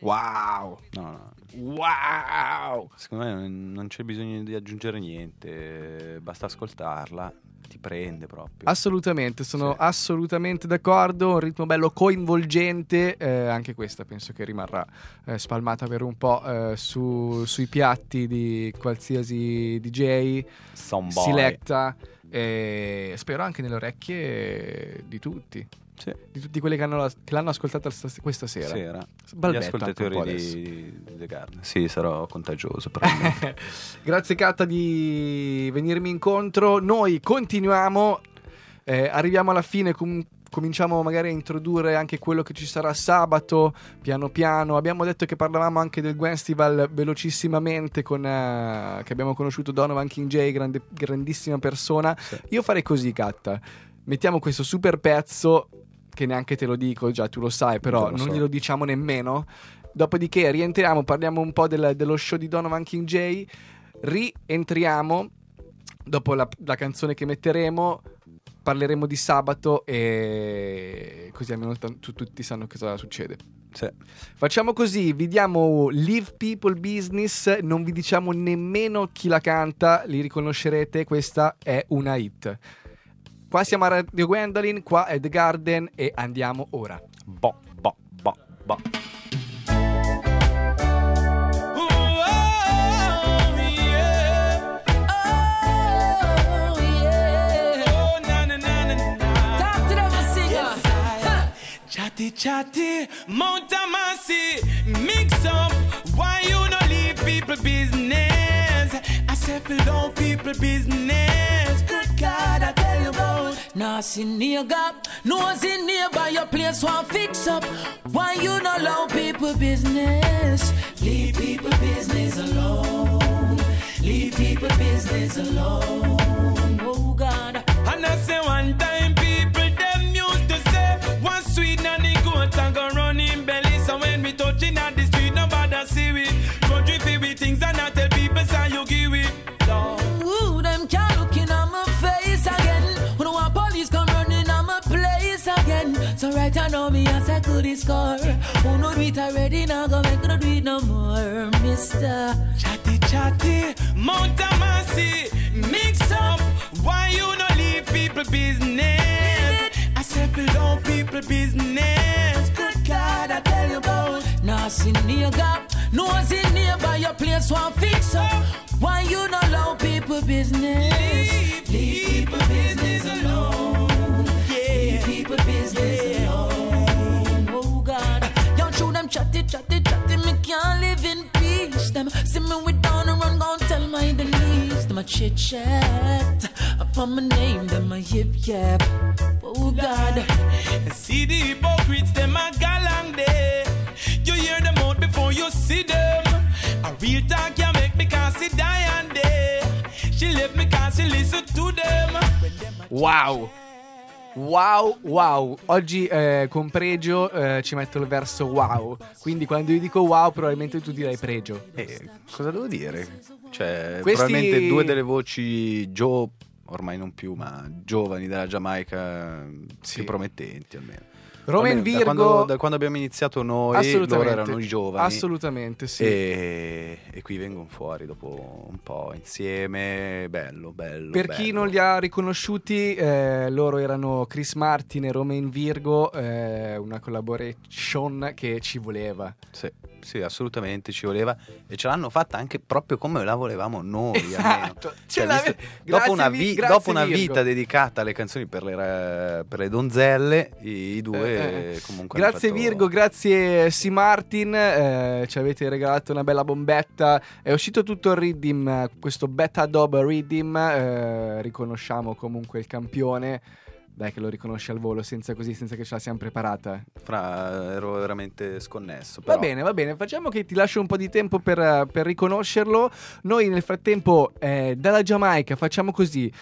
Wow! No, no. Wow! Secondo me non, c'è bisogno di aggiungere niente, basta ascoltarla, ti prende proprio. Assolutamente, sono Sì. assolutamente d'accordo. Un ritmo bello coinvolgente. eh, anche questa penso che rimarrà eh, spalmata per un po' eh, su- sui piatti di qualsiasi DJ. Someboy. Selecta. E spero anche nelle orecchie di tutti. Sì. Di tutti quelli che, hanno- che l'hanno ascoltata sta- questa sera. Sera. Gli ascoltatori adesso. di The Garden. Sì, sarò contagioso. Grazie Katta di venirmi incontro. Noi continuiamo, eh, arriviamo alla fine, com- cominciamo magari a introdurre anche quello che ci sarà sabato, piano piano. Abbiamo detto che parlavamo anche del Festival velocissimamente con, eh, che abbiamo conosciuto Donovan King J, grande- grandissima persona. Io farei così Katta, mettiamo questo super pezzo che neanche te lo dico, già tu lo sai, però lo non so. glielo diciamo nemmeno. Dopodiché rientriamo, parliamo un po' del- dello show di Donovan King J. Rientriamo dopo la, la canzone che metteremo. Parleremo di sabato e così almeno t- tu- tutti sanno cosa succede. Sì. Facciamo così, vi diamo Live People Business, non vi diciamo nemmeno chi la canta, li riconoscerete, questa è una hit. Qua siamo a Radio Gwendolyn, qua è The Garden e andiamo ora. Bo, bo, bo, bo. Talk to them, singer. Huh. Chatty chatty, Mount Amasi, mix up. Why you no leave people business? I said, don't people business. Good God, I tell you about. Nasty nigga, nosy neighbor, your place want fix up. Why you not allow people business? Leave people business alone. Leave people business alone. Oh God. And I say one time me as I could score. Who know do it already now go make no do it no more, mister. Chatty chatty, Mount Amasi, mix up. Why you no leave people business? I said don't people business. Good God, I tell you about. Nasty nigga, nosy neighbor, your place want fix up. Why you not allow people business? Leave people business alone. Chatty, chatty, chatty. Me can't live in peace. Them see me with down and run, gon' tell my Denise. Them a chit chat upon my name, them a yip yap. Oh God, See the hypocrites, them a galang day. You hear them out before you see them. A real talk you make me cause see die and day. She left me cause she listen to them. Wow! Wow, wow. Oggi eh, con pregio eh, ci metto il verso wow. Quindi quando io dico wow, probabilmente tu direi pregio. Eh, cosa devo dire? Cioè, Questi- probabilmente due delle voci Joe, ormai non più, ma giovani della Giamaica, Sì. più promettenti almeno. Roman Almeno Virgo. Da quando, da quando abbiamo iniziato noi, loro erano i giovani. Assolutamente, sì. E, e qui vengono fuori dopo un po' insieme. Bello, bello. Per bello. chi non li ha riconosciuti, eh, loro erano Chris Martin e Romain Virgo, eh, una collaboration che ci voleva. Sì, sì, assolutamente ci voleva. E ce l'hanno fatta anche proprio come la volevamo noi. Esatto. Cioè, visto- dopo una, Vi- dopo una vita dedicata alle canzoni per le, per le donzelle, i, i due Eh, eh. comunque hanno Grazie fatto- Virgo, grazie C. Martin, eh, ci avete regalato una bella bombetta eh, è uscito tutto il Riddim, eh, questo beta dub Riddim, eh, riconosciamo comunque il campione. Dai che lo riconosci al volo senza così, senza che ce la siamo preparata. Fra, ero veramente sconnesso. Va però- bene, va bene, facciamo che ti lascio un po' di tempo per, eh, per riconoscerlo. Noi nel frattempo eh, dalla Giamaica facciamo così.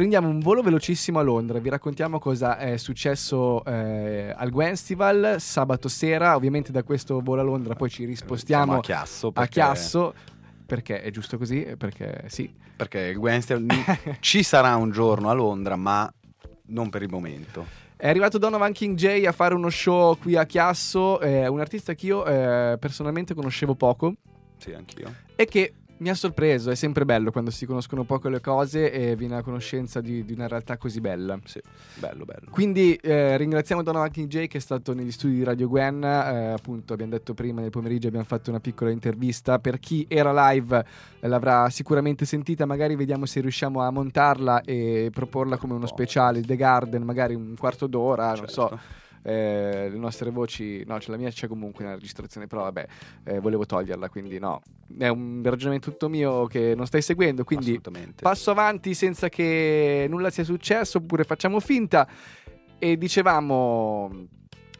Prendiamo un volo velocissimo a Londra, vi raccontiamo cosa è successo eh, al Gwenstival sabato sera. Ovviamente da questo volo a Londra poi ci rispostiamo a Chiasso. a perché- Chiasso. Perché è giusto così? Perché sì. Perché il Gwenstival ci sarà un giorno a Londra, ma non per il momento. È arrivato Donovan King J a fare uno show qui a Chiasso, è un artista che io eh, personalmente conoscevo poco. Sì, anch'io. e che mi ha sorpreso. È sempre bello quando si conoscono poco le cose e viene a conoscenza di, di una realtà così bella. Sì, bello, bello. Quindi eh, ringraziamo Donovan King J che è stato negli studi di Radio Gwen. eh, appunto, abbiamo detto prima nel pomeriggio abbiamo fatto una piccola intervista. Per chi era live eh, l'avrà sicuramente sentita. Magari vediamo se riusciamo a montarla e proporla come uno speciale. The Garden, magari un quarto d'ora, non so. Eh, le nostre voci, no, c'è la mia c'è comunque nella registrazione, però vabbè, eh, volevo toglierla, quindi no, è un ragionamento tutto mio che non stai seguendo, quindi passo avanti senza che nulla sia successo, oppure facciamo finta. E dicevamo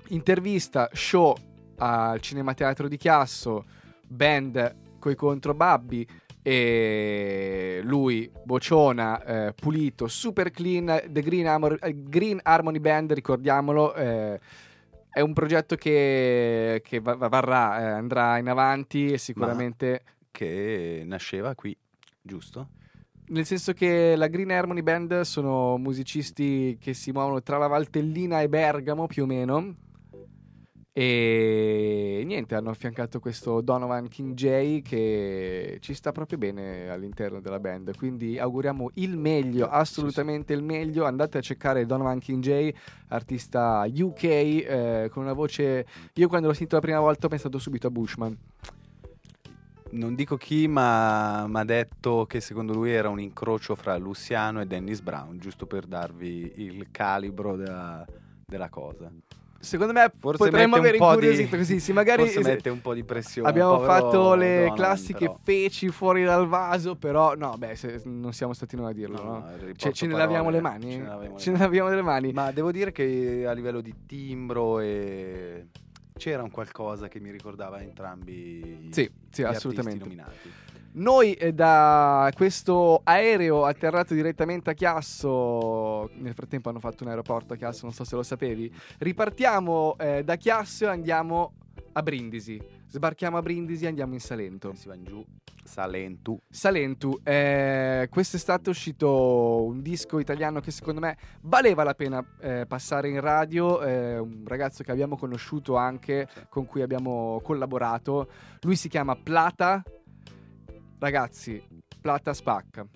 intervista, show al Cinema Teatro di Chiasso, band coi controbabbi e lui, Bociona, eh, pulito, super clean, The Green, Armor- eh, Green Harmony Band, ricordiamolo, eh, è un progetto che, che va- va- varrà, eh, andrà in avanti e sicuramente... Che nasceva qui, giusto? Nel senso che la Green Harmony Band sono musicisti che si muovono tra la Valtellina e Bergamo più o meno. E niente, hanno affiancato questo Donovan King J che ci sta proprio bene all'interno della band. Quindi auguriamo il meglio, assolutamente il meglio. Andate a cercare Donovan King J, artista UK, eh, con una voce. Io quando l'ho sentito la prima volta ho pensato subito a Bushman. Non dico chi, ma mi ha detto che secondo lui era un incrocio fra Luciano e Dennis Brown, giusto per darvi il calibro della, della cosa. Secondo me Forse potremmo avere incuriosito di, così. Sì, magari forse mette un po' di pressione. Abbiamo fatto le Donovan, classiche però. feci fuori dal vaso, però no, beh, se- non siamo stati noi a dirlo, no? No, Cioè, ce ne laviamo le mani? ce ne laviamo le Ce ne mani. laviamo le mani. Ma devo dire che a livello di timbro e c'era un qualcosa che mi ricordava entrambi Sì, sì, assolutamente. nominati. Noi eh, da questo aereo atterrato direttamente a Chiasso, nel frattempo hanno fatto un aeroporto a Chiasso, non so se lo sapevi, ripartiamo eh, da Chiasso e andiamo a Brindisi. Sbarchiamo a Brindisi e andiamo in Salento. Si va in giù, Salentu. Salentu, eh, quest'estate è uscito un disco italiano che secondo me valeva la pena eh, passare in radio, eh, un ragazzo che abbiamo conosciuto anche, con cui abbiamo collaborato, lui si chiama Plata, ragazzi, Plata spacca.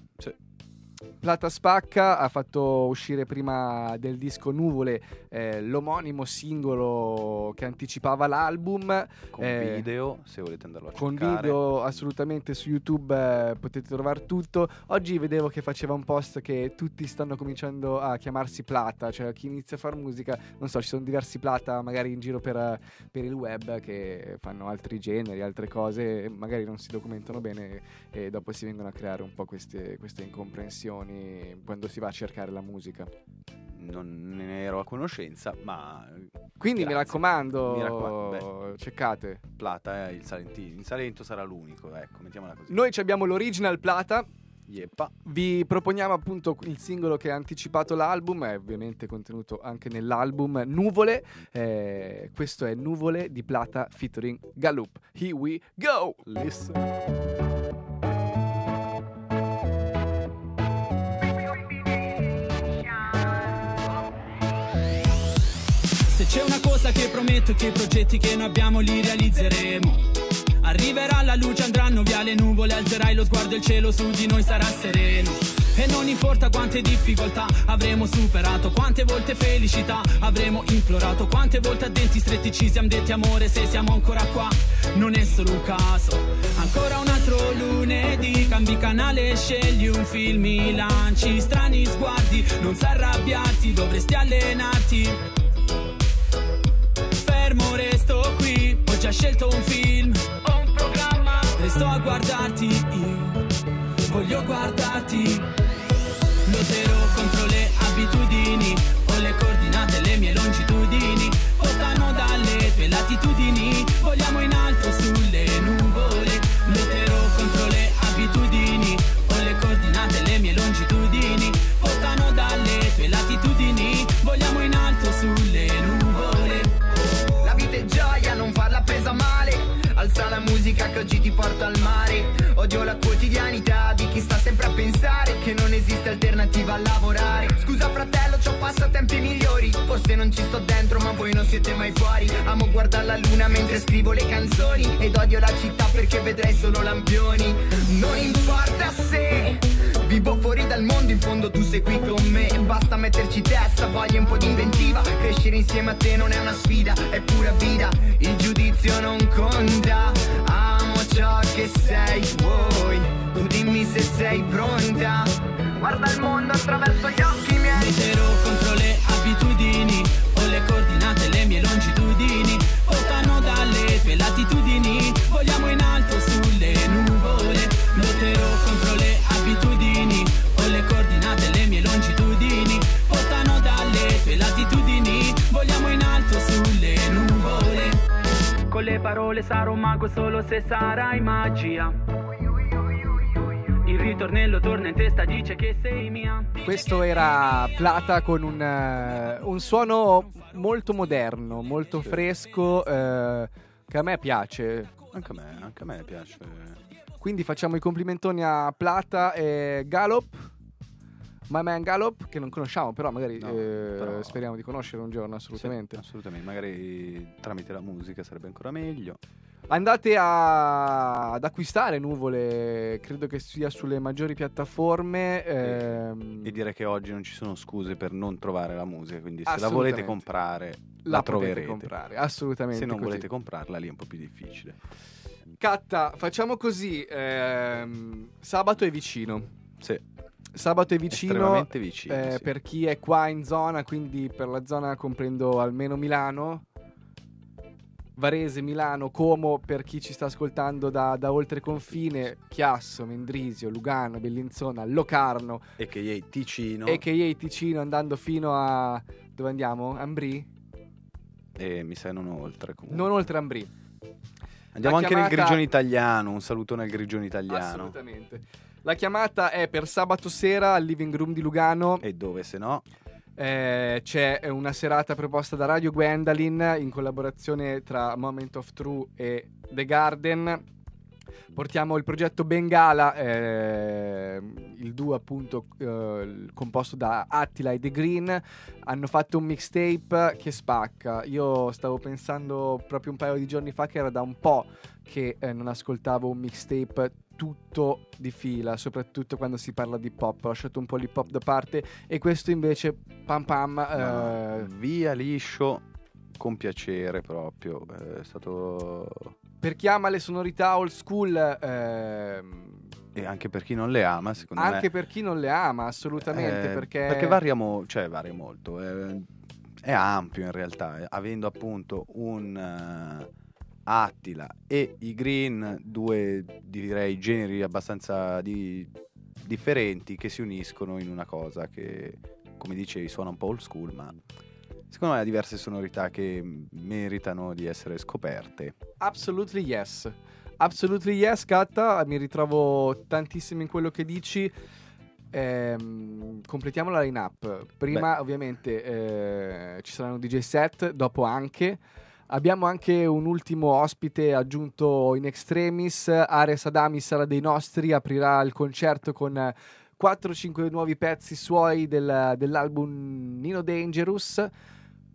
Plata Spacca ha fatto uscire prima del disco Nuvole eh, l'omonimo singolo che anticipava l'album Con Eh, video, se volete andarlo a con cercare. video assolutamente su YouTube eh, potete trovare tutto. Oggi vedevo che faceva un post che tutti stanno cominciando a chiamarsi Plata, cioè chi inizia a fare musica, non so, ci sono diversi Plata magari in giro per, per il web che fanno altri generi, altre cose, magari non si documentano bene e dopo si vengono a creare un po' queste, queste incomprensioni quando si va a cercare la musica. Non ne ero a conoscenza, ma Quindi mi Grazie. raccomando, Mi raccomando, cercate. Plata è il Salentino. Il Salento sarà l'unico, ecco, mettiamola così. Noi abbiamo l'original Plata, Yeppa. Vi proponiamo appunto il singolo che ha anticipato l'album, è ovviamente contenuto anche nell'album Nuvole. Eh, questo è Nuvole di Plata featuring Gallup. Here we go! Listen. C'è una cosa che prometto che i progetti che noi abbiamo li realizzeremo. Arriverà la luce, andranno via le nuvole, alzerai lo sguardo e il cielo su di noi sarà sereno. E non importa quante difficoltà avremo superato, quante volte felicità avremo implorato, quante volte a denti stretti ci siamo detti amore se siamo ancora qua. Non è solo un caso. Ancora un altro lunedì, cambi canale, scegli un film, lanci, strani sguardi, non s'arrabbiarti, dovresti allenarti fermo resto qui. Ho già scelto un film. Ho un programma. E sto a guardarti. Io. Voglio guardarti. Lotterò contro le abitudini, ho le coordinate, le mie longitudini, portano dalle tue latitudini, vogliamo in alto porta al mare. Odio la quotidianità di chi sta sempre a pensare che non esiste alternativa a lavorare. Scusa fratello, c'ho passatempi migliori. Forse non ci sto dentro, ma voi non siete mai fuori. Amo guardare la luna mentre scrivo le canzoni. Ed odio la città perché vedrei solo lampioni. Non importa se Vivo fuori dal mondo, in fondo tu sei qui con me Basta metterci testa, voglia un po' di inventiva Crescere insieme a te non è una sfida, è pura vita Il giudizio non conta Guarda il mondo attraverso gli occhi miei Lotterò contro le abitudini, ho le coordinate, le mie longitudini, portano dalle tue latitudini, vogliamo in alto sulle nuvole. Lotterò contro le abitudini, ho le coordinate, le mie longitudini, portano dalle tue latitudini, vogliamo in alto sulle nuvole. Con le parole sarò un mago solo se sarai magia. Il ritornello torna in testa, dice che sei mia. Questo era Plata con un, eh, un suono molto moderno, molto fresco, eh, che a me piace. Anche a me, anche a me piace. Quindi facciamo i complimentoni a Plata e Galop. My Man Galop, che non conosciamo, però magari No, eh, però- speriamo di conoscere un giorno, assolutamente. Sì, assolutamente, magari tramite la musica sarebbe ancora meglio. Andate a- ad acquistare nuvole, credo che sia sulle maggiori piattaforme. ehm, E direi che oggi non ci sono scuse per non trovare la musica, quindi se la volete comprare la, la troverete. comprare, assolutamente. Se non così. volete comprarla lì è un po' più difficile. Catta, facciamo così. ehm, sabato è vicino. Sì, Sabato è vicino. vicino. eh, sì. Per chi è qua in zona, quindi per la zona comprendo almeno Milano. Varese, Milano, Como per chi ci sta ascoltando da, da oltre confine, Chiasso, Mendrisio, Lugano, Bellinzona, Locarno, E che ieri Ticino a.k.a. Ticino andando fino a... dove andiamo? Ambrì? e mi sa non oltre comunque. Non oltre Ambrì. Andiamo La anche nel chiamata- grigione italiano, un saluto nel grigione italiano. Assolutamente. La chiamata è per sabato sera al Living Room di Lugano. E dove se no? Eh, c'è una serata proposta da Radio Gwendolyn in collaborazione tra Moment of True e The Garden. Portiamo il progetto Bengala, eh, il duo appunto eh, composto da Attila e The Green. Hanno fatto un mixtape che spacca. Io stavo pensando proprio un paio di giorni fa che era da un po' che eh, non ascoltavo un mixtape tutto di fila, soprattutto quando si parla di pop. Ho lasciato un po' l'hip hop da parte e questo invece pam pam eh, No, via liscio, con piacere proprio. eh, È stato... per chi ama le sonorità old school ehm, E anche per chi non le ama, secondo me. anche per chi non le ama assolutamente Eh, perché, varia, mo- cioè, varia molto. eh, è ampio in realtà, eh, avendo appunto un eh, Attila e i Green, due direi generi abbastanza di- differenti che si uniscono in una cosa che, come dicevi, suona un po' old school, ma secondo me ha diverse sonorità che meritano di essere scoperte. absolutely yes absolutely yes Katta mi ritrovo tantissimo in quello che dici Ehm, completiamo la line-up. Prima, ovviamente, eh, ci saranno DJ set, dopo anche. Abbiamo anche un ultimo ospite aggiunto in extremis. Ares Adami sarà dei nostri, aprirà il concerto con eh, 4-5 nuovi pezzi suoi del- dell'album Nino Dangerous.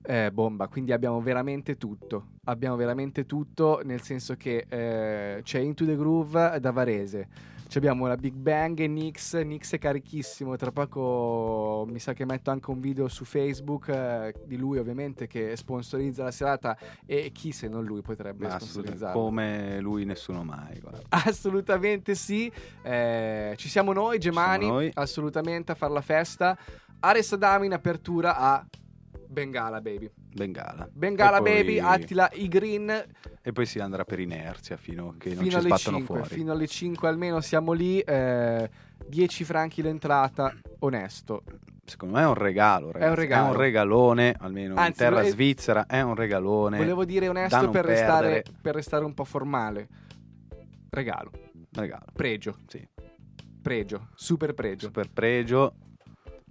Eh, bomba, quindi abbiamo veramente tutto. Abbiamo veramente tutto, nel senso che eh, c'è Into the Groove da Varese. Ci abbiamo la Big Bang e Nix. Nix è carichissimo. Tra poco mi sa che metto anche un video su Facebook eh, di lui, ovviamente, che sponsorizza la serata. E chi se non lui potrebbe Ma sponsorizzarla? come lui nessuno mai. guarda. Assolutamente sì. Eh, ci siamo noi, Gemani. siamo noi. Assolutamente a fare la festa. Ares Adami in apertura a Bengala Baby. Bengala. Bengala poi- Baby, Attila I Green, E poi si andrà per inerzia fino a che non fino ci alle sbattono 5. fuori. Fino alle 5 almeno siamo lì. eh, 10 franchi l'entrata, onesto. Secondo me è un regalo, ragazzi. un regalo. regalone, almeno in Anzi, terra volevo- svizzera è un regalone. Volevo dire onesto non per restare, per restare un po' formale. Regalo, Regalo. pregio, Sì. pregio, super pregio. Super pregio.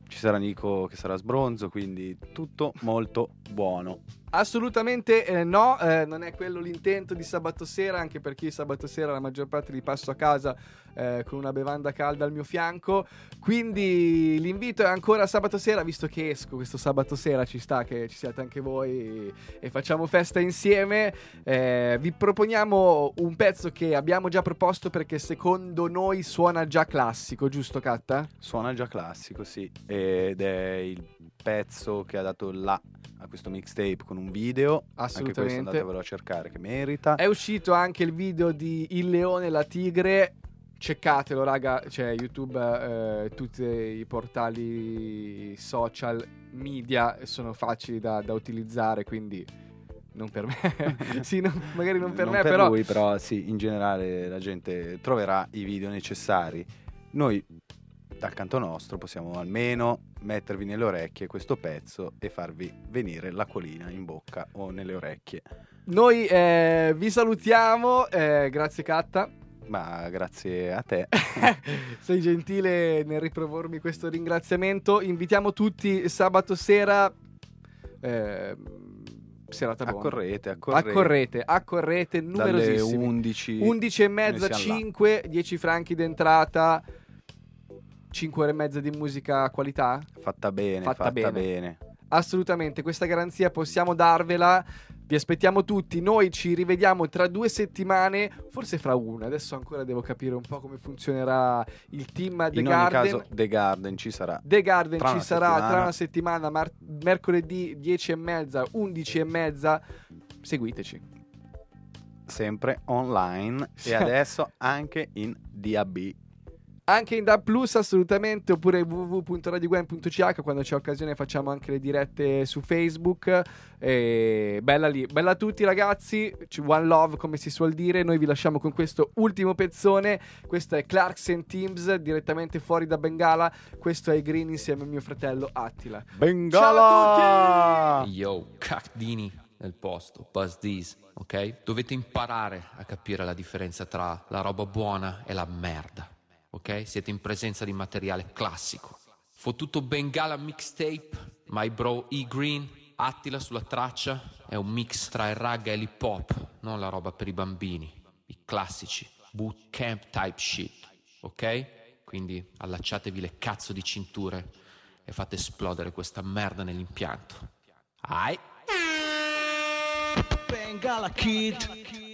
Ci sarà Nico che sarà sbronzo, quindi tutto molto buono. Assolutamente eh, no, eh, non è quello l'intento di sabato sera, anche perché sabato sera la maggior parte li passo a casa eh, con una bevanda calda al mio fianco. Quindi l'invito è ancora sabato sera, visto che esco questo sabato sera, ci sta che ci siate anche voi e facciamo festa insieme. Eh, vi proponiamo un pezzo che abbiamo già proposto perché secondo noi suona già classico, giusto Catta? Suona già classico, sì. Ed è il pezzo che ha dato là a questo mixtape con un video. Anche questo Assolutamente. andatevelo a cercare che merita. È uscito anche il video di Il leone e la tigre. Ceccatelo, raga. C'è YouTube, eh, tutti i portali social media sono facili da, da utilizzare, quindi non per me. sì, non- magari non per Non me, però. lui, però sì, in generale la gente troverà i video necessari. Noi, dal canto nostro, possiamo almeno mettervi nelle orecchie questo pezzo e farvi venire l'acquolina in bocca o nelle orecchie. Noi eh, vi salutiamo. eh, grazie, Catta. Ma grazie a te. Sei gentile nel ripropormi questo ringraziamento. Invitiamo tutti sabato sera. eh, serata buona. Accorrete, accorrete. Accorrete, accorrete, Dalle numerosissimi. 11. 11 e mezza, Noi siamo là. 5, 10 franchi d'entrata, 5 ore e mezza di musica qualità. Fatta bene, Fatta fatta, bene. bene. Assolutamente, questa garanzia possiamo darvela. Vi aspettiamo tutti. Noi ci rivediamo tra due settimane, forse fra una. Adesso ancora devo capire un po' come funzionerà il team The In Garden. ogni caso, The Garden ci sarà. The Garden Tra ci sarà tra settimana. una settimana, mar- mercoledì 10 e mezza, 11 e mezza. Seguiteci. Sempre online e adesso anche in DAB. Anche in DAB Plus assolutamente oppure www.radiogwen.ch quando c'è occasione facciamo anche le dirette su Facebook. E bella lì, bella a tutti ragazzi. One love come si suol dire. Noi vi lasciamo con questo ultimo pezzone. Questo è Clarks and Teams direttamente fuori da Bengala. Questo è Green insieme al mio fratello Attila. Bengala! Yo, cacdini nel posto, Buzz D's, ok? Dovete imparare a capire la differenza tra la roba buona e la merda, ok? Siete in presenza di materiale classico. Fottuto Bengala mixtape, My Bro E Green, Attila sulla traccia, è un mix tra il ragga e l'hip hop, non la roba per i bambini, i classici, bootcamp type shit, ok? Quindi allacciatevi le cazzo di cinture e fate esplodere questa merda nell'impianto. Ai! Bengala Kid.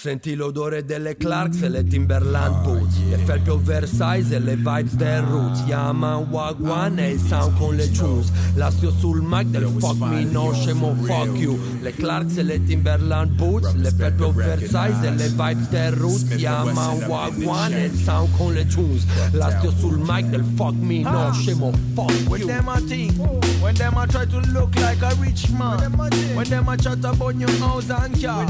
Senti l'odore delle Clarks e le Timberland ah, boots. Le felpe oversize e le vibes del roots. Yaman Wagwan e il sound con le tunes L'astio sul mic del fuck me no scemo fuck you. Le Clarks e le Timberland boots Le felpe oversize e le vibes del roots. Yaman Wagwan e il sound con le tunes L'astio sul mic del fuck me no ah. scemo fuck When you. them a think, when them a try to look like a rich man, when them a chat about your house and car,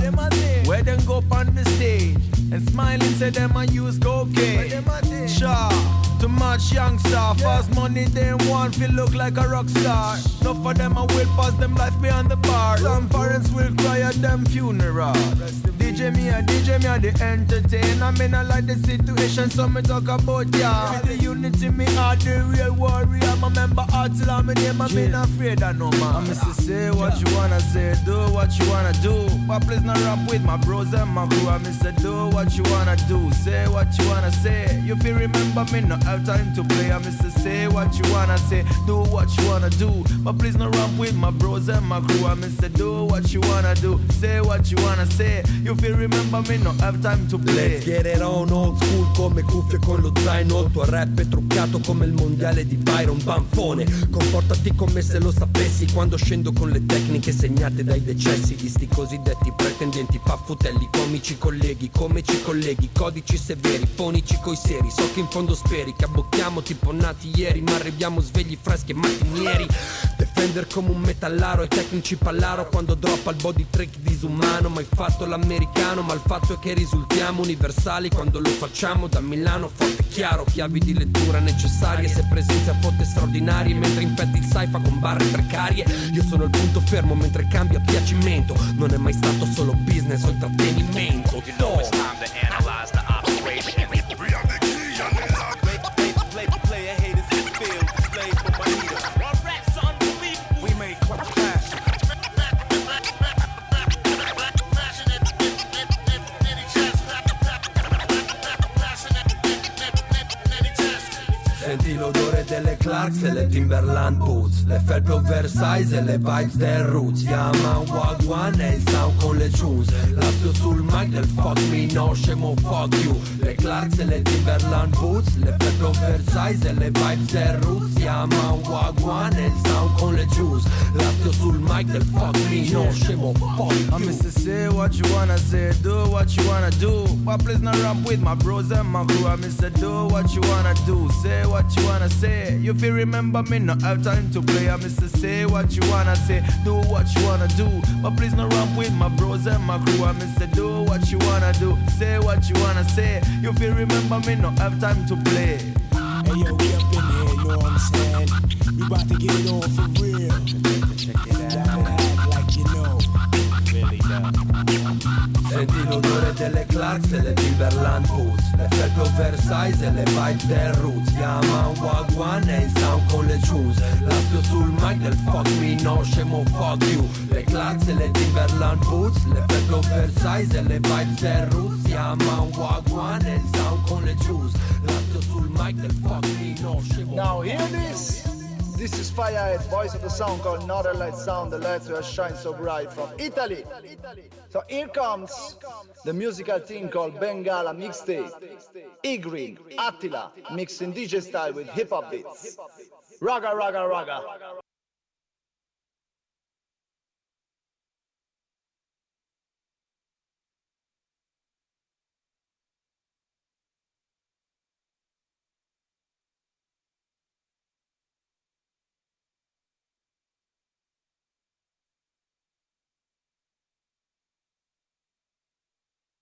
where them go on the stage and smile and say them a use cocaine. Sure, too much youngster, fast money they want feel look like a rock star. Enough of them a will pass them life behind the bar. Some parents will cry at them funeral. DJ me a DJ me a the entertainer. Me not like the situation, so me talk about ya. With the unity, me are the real warrior. My member heart till I'm a name, I'm not afraid of no man. I'm to say what you wanna say, do what you wanna do. But please not rap with my bros and my crew. I'm to do what you wanna do, say what you wanna say. You feel remember me, not have time to play. I'm to say what you wanna say, do what you wanna do. But please not rap with my bros and my crew. I'm to do what you wanna do, say what you wanna say. You feel remember me, not have time to play. Let's get it on old school come cuffie con lo zaino Il tuo rap è truccato come il mondiale di Byron Banfone Comportati come se lo sapessi Quando scendo con le tecniche segnate dai decessi Di sti cosiddetti pretendenti paffutelli Comici colleghi, come ci colleghi Codici severi, fonici coi seri So che in fondo speri che abbocchiamo tipo nati ieri Ma arriviamo svegli freschi e mattinieri. Defender come un metallaro e tecnici pallaro Quando droppa il body trick disumano. Mai fatto l'americano ma il fatto è che risultiamo universali. Quando lo facciamo da Milano forte e chiaro Chiavi di lettura necessarie. Se presenza fotte straordinarie Mentre infetti il saifa con barre precarie. Io sono il punto fermo mentre cambia piacimento. Non è mai stato solo business o intrattenimento. You Senti l'odore delle Clarks e le Timberland Boots Le felpe oversize e le vibes del Roots. Yama Wagwan e il sound con le tunes L'astio sul mic del fuck me no scemo fuck you. Le Clarks e le Timberland Boots Le felpe oversize e le vibes del Roots. Yama Wagwan e il sound con le tunes L'astio sul mic del fuck me no scemo fuck you. I'm to say what you wanna say, do what you wanna do. But please not rap with my bros and my crew. I miss to do what you wanna do, say what you wanna say. You feel remember me, not have time to play. I miss to say what you wanna say, do what you wanna do. But please not rap with my bros and my crew. I miss to do what you wanna do, say what you wanna say. You feel remember me, not have time to play. Hey yo, we up in here, you know what I'm saying? We about to get it on for real. Check it out. Act like you know. Really L'odore delle Clarks e le Timberland Boots. Oversize e le vibes del Roots. Wagwan e il sound con le tunes L'astio sul mic del fuck me no scemo fuck you. Le Clarks e le Timberland Boots. Oversize e le vibes del Roots. Wagwan e il sound con le tunes L'astio sul mic del fuck me no scemo Now hear this. This is Firehead, voice of the sound called Northern Light Sound, the lights will shine so bright from Italy. So here comes the musical team called Bengala Mixtape. Igrin, Attila, mixing DJ style with hip hop beats. Raga, raga, raga.